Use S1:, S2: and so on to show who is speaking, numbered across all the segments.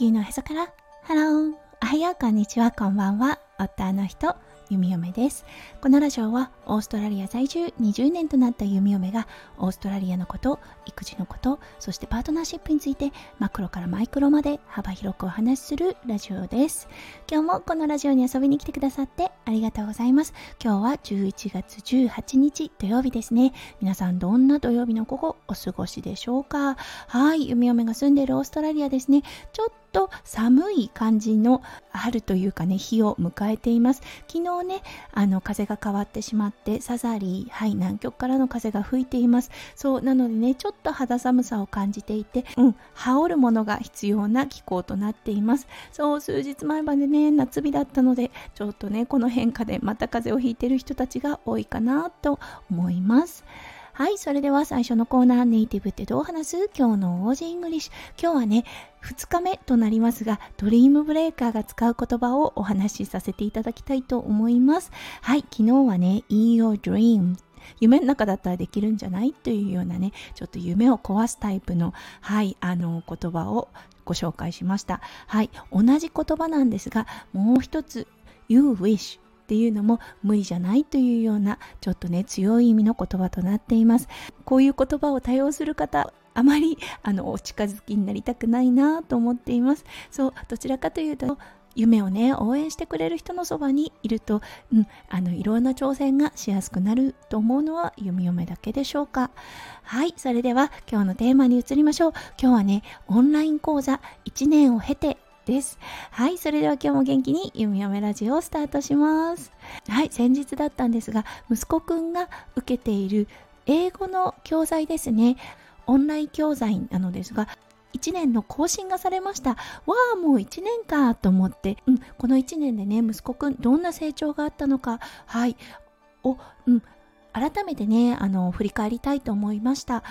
S1: 地球のおへそから。ハローおはよう。こんにちは。こんばんは。夫の人。ゆみゆめです。このラジオはオーストラリア在住。20年となった弓嫁がオーストラリアのこと育児のことそしてパートナーシップについてマクロからマイクロまで幅広くお話しするラジオです。今日もこのラジオに遊びに来てくださってありがとうございます。今日は11月18日土曜日ですね。皆さんどんな土曜日の午後お過ごしでしょうか？はい。弓嫁が住んでいるオーストラリアですね。ちょっと寒い感じの春というかね日を迎えています。昨日ねあの風が変わってしまってサザリーはい南極からの風が吹いています。そうなのでねちょっと肌寒さを感じていてうん羽織るものが必要な気候となっています。そう数日前までね夏日だったのでちょっとねこの変化でまた風邪をひいている人たちが多いかなと思います。はい、それでは最初のコーナー、ネイティブってどう話す？今日の Aussie English。今日はね、2日目となりますが、 dream breaker が使う言葉をお話しさせていただきたいと思います。はい、昨日はね、In Your Dream 夢の中だったらできるんじゃない？というようなね、ちょっと夢を壊すタイプの、はい、あの言葉をご紹介しました。はい、同じ言葉なんですが、もう一つ、You wish っていうのも無理じゃないというようなちょっとね強い意味の言葉となっています。こういう言葉を多用する方あまりあのお近づきになりたくないなと思っています。そうどちらかというと夢をね応援してくれる人のそばにいると、うん、あのいろんな挑戦がしやすくなると思うのは弓嫁だけでしょうか。はいそれでは今日のテーマに移りましょう。今日はねオンライン講座1年を経てです。はい、それでは今日も元気に弓嫁ラジオをスタートします。はい、先日だったんですが、息子くんが受けている英語の教材ですね。オンライン教材なのですが、1年の更新がされました。わあ、もう1年かと思って、うん、この1年でね、息子くんどんな成長があったのか、はい、お、うん、改めてね、あの、振り返りたいと思いました。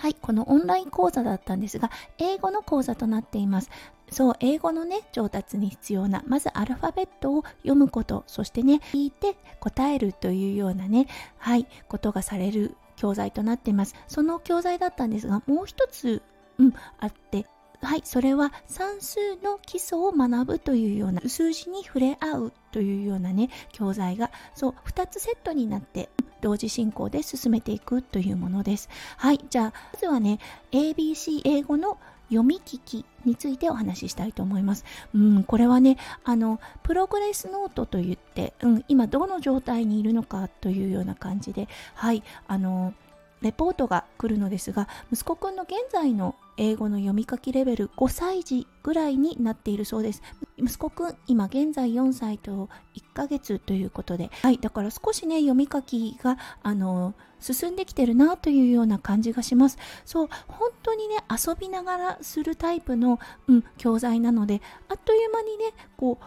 S1: はい、このオンライン講座だったんですが、英語の講座となっています。そう、英語のね、上達に必要な、まずアルファベットを読むこと、そしてね、聞いて答えるというようなね、はい、ことがされる教材となっています。その教材だったんですが、もう一つ、うん、あって、はい、それは算数の基礎を学ぶというような数字に触れ合うというようなね教材がそう2つセットになって同時進行で進めていくというものです。はい、じゃあまずはね ABC 英語の読み聞きについてお話ししたいと思います。うん、これはね、あの、プログレスノートといって、うん、今どの状態にいるのかというような感じで、はい、あの、レポートが来るのですが息子くんの現在の英語の読み書きレベル5歳児ぐらいになっているそうです。息子くん今現在4歳と1ヶ月ということで。はいだから少しね読み書きがあの進んできてるなというような感じがします。そう本当にね遊びながらするタイプの、うん、教材なのであっという間にねこう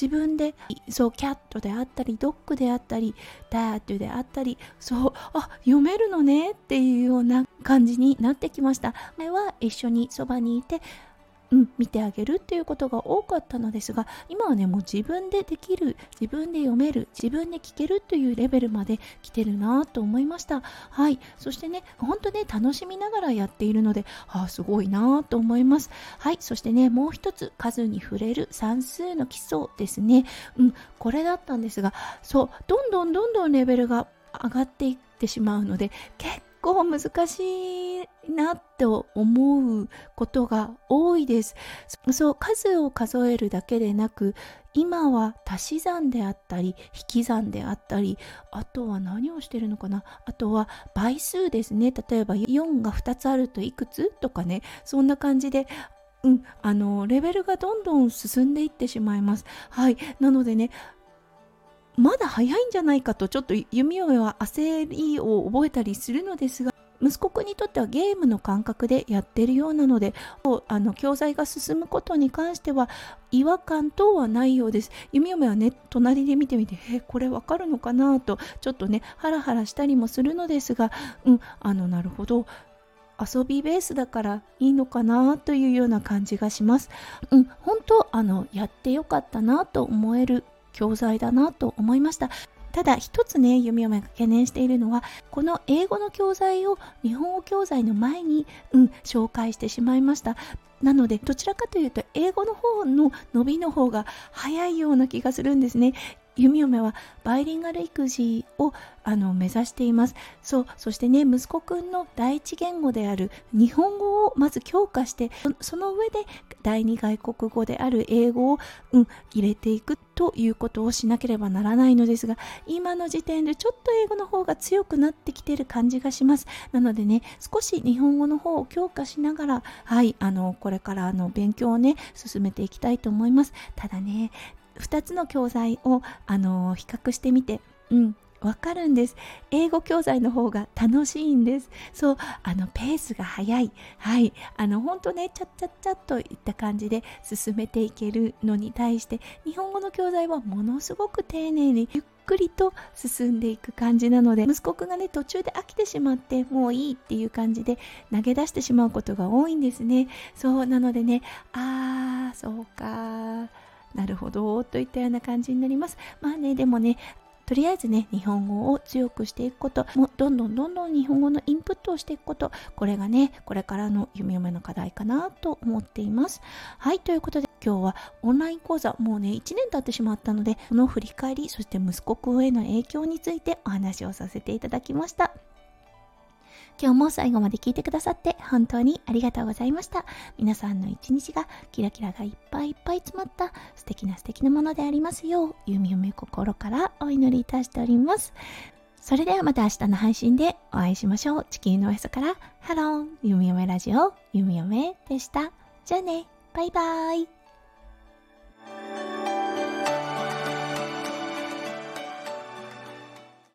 S1: 自分でそうキャットであったりドッグであったりダートであったりそうあ読めるのねっていうような感じになってきました。前は一緒にそばにいてうん、見てあげるっていうことが多かったのですが今はねもう自分でできる自分で読める自分で聞けるというレベルまで来てるなと思いました。はい。そしてね本当ね楽しみながらやっているのであすごいなと思います。はい。そしてねもう一つ数に触れる算数の基礎ですね。うん。これだったんですがそうどんどんどんどんレベルが上がっていってしまうので結構難しいなと思うことが多いです。そう、数を数えるだけでなく、今は足し算であったり、引き算であったり、あとは何をしてるのかな？あとは倍数ですね。例えば4が2つあるといくつとかね、そんな感じで、うん、あの、レベルがどんどん進んでいってしまいます。はい。なのでね、まだ早いんじゃないかとちょっと弓嫁は焦りを覚えたりするのですが息子くんにとってはゲームの感覚でやってるようなのであの教材が進むことに関しては違和感等はないようです弓嫁はね隣で見てみてえこれわかるのかなとちょっとねハラハラしたりもするのですがうんあのなるほど遊びベースだからいいのかなというような感じがします。うん、本当あのやってよかったなと思える教材だなと思いました。ただ一つね弓嫁が懸念しているのはこの英語の教材を日本語教材の前に、うん、紹介してしまいました。なのでどちらかというと英語の方の伸びの方が早いような気がするんですね。弓嫁はバイリンガル育児をあの目指しています。そうそしてね息子くんの第一言語である日本語をまず強化してその上で第二外国語である英語を、うん、入れていくということをしなければならないのですが今の時点でちょっと英語の方が強くなってきてる感じがします。なのでね少し日本語の方を強化しながらはいあのこれからの勉強をね進めていきたいと思います。ただね2つの教材を、あの比較してみて、うん、わかるんです。英語教材の方が楽しいんです。そう、あの、ペースが速い。はい。あの、ほんとね、ちゃっちゃっちゃっといった感じで進めていけるのに対して、日本語の教材はものすごく丁寧に、ゆっくりと進んでいく感じなので、息子くんがね、途中で飽きてしまって、もういいっていう感じで投げ出してしまうことが多いんですね。そう、なのでね、あー、そうかなるほどといったような感じになりますまあねでもねとりあえずね、日本語を強くしていくこと、もどんどんどんどん日本語のインプットをしていくこと、これがね、これからの弓嫁の課題かなと思っています。はい、ということで今日はオンライン講座、もうね、1年経ってしまったので、その振り返り、そして息子くんへの影響についてお話をさせていただきました。今日も最後まで聞いてくださって本当にありがとうございました。皆さんの一日がキラキラがいっぱいいっぱい詰まった素敵な素敵なものでありますよう、ゆみゆみ心からお祈りいたしております。それではまた明日の配信でお会いしましょう。地球のおへそから、ハロー、ゆみゆめラジオ、ゆみゆめでした。じゃあね、バイバーイ。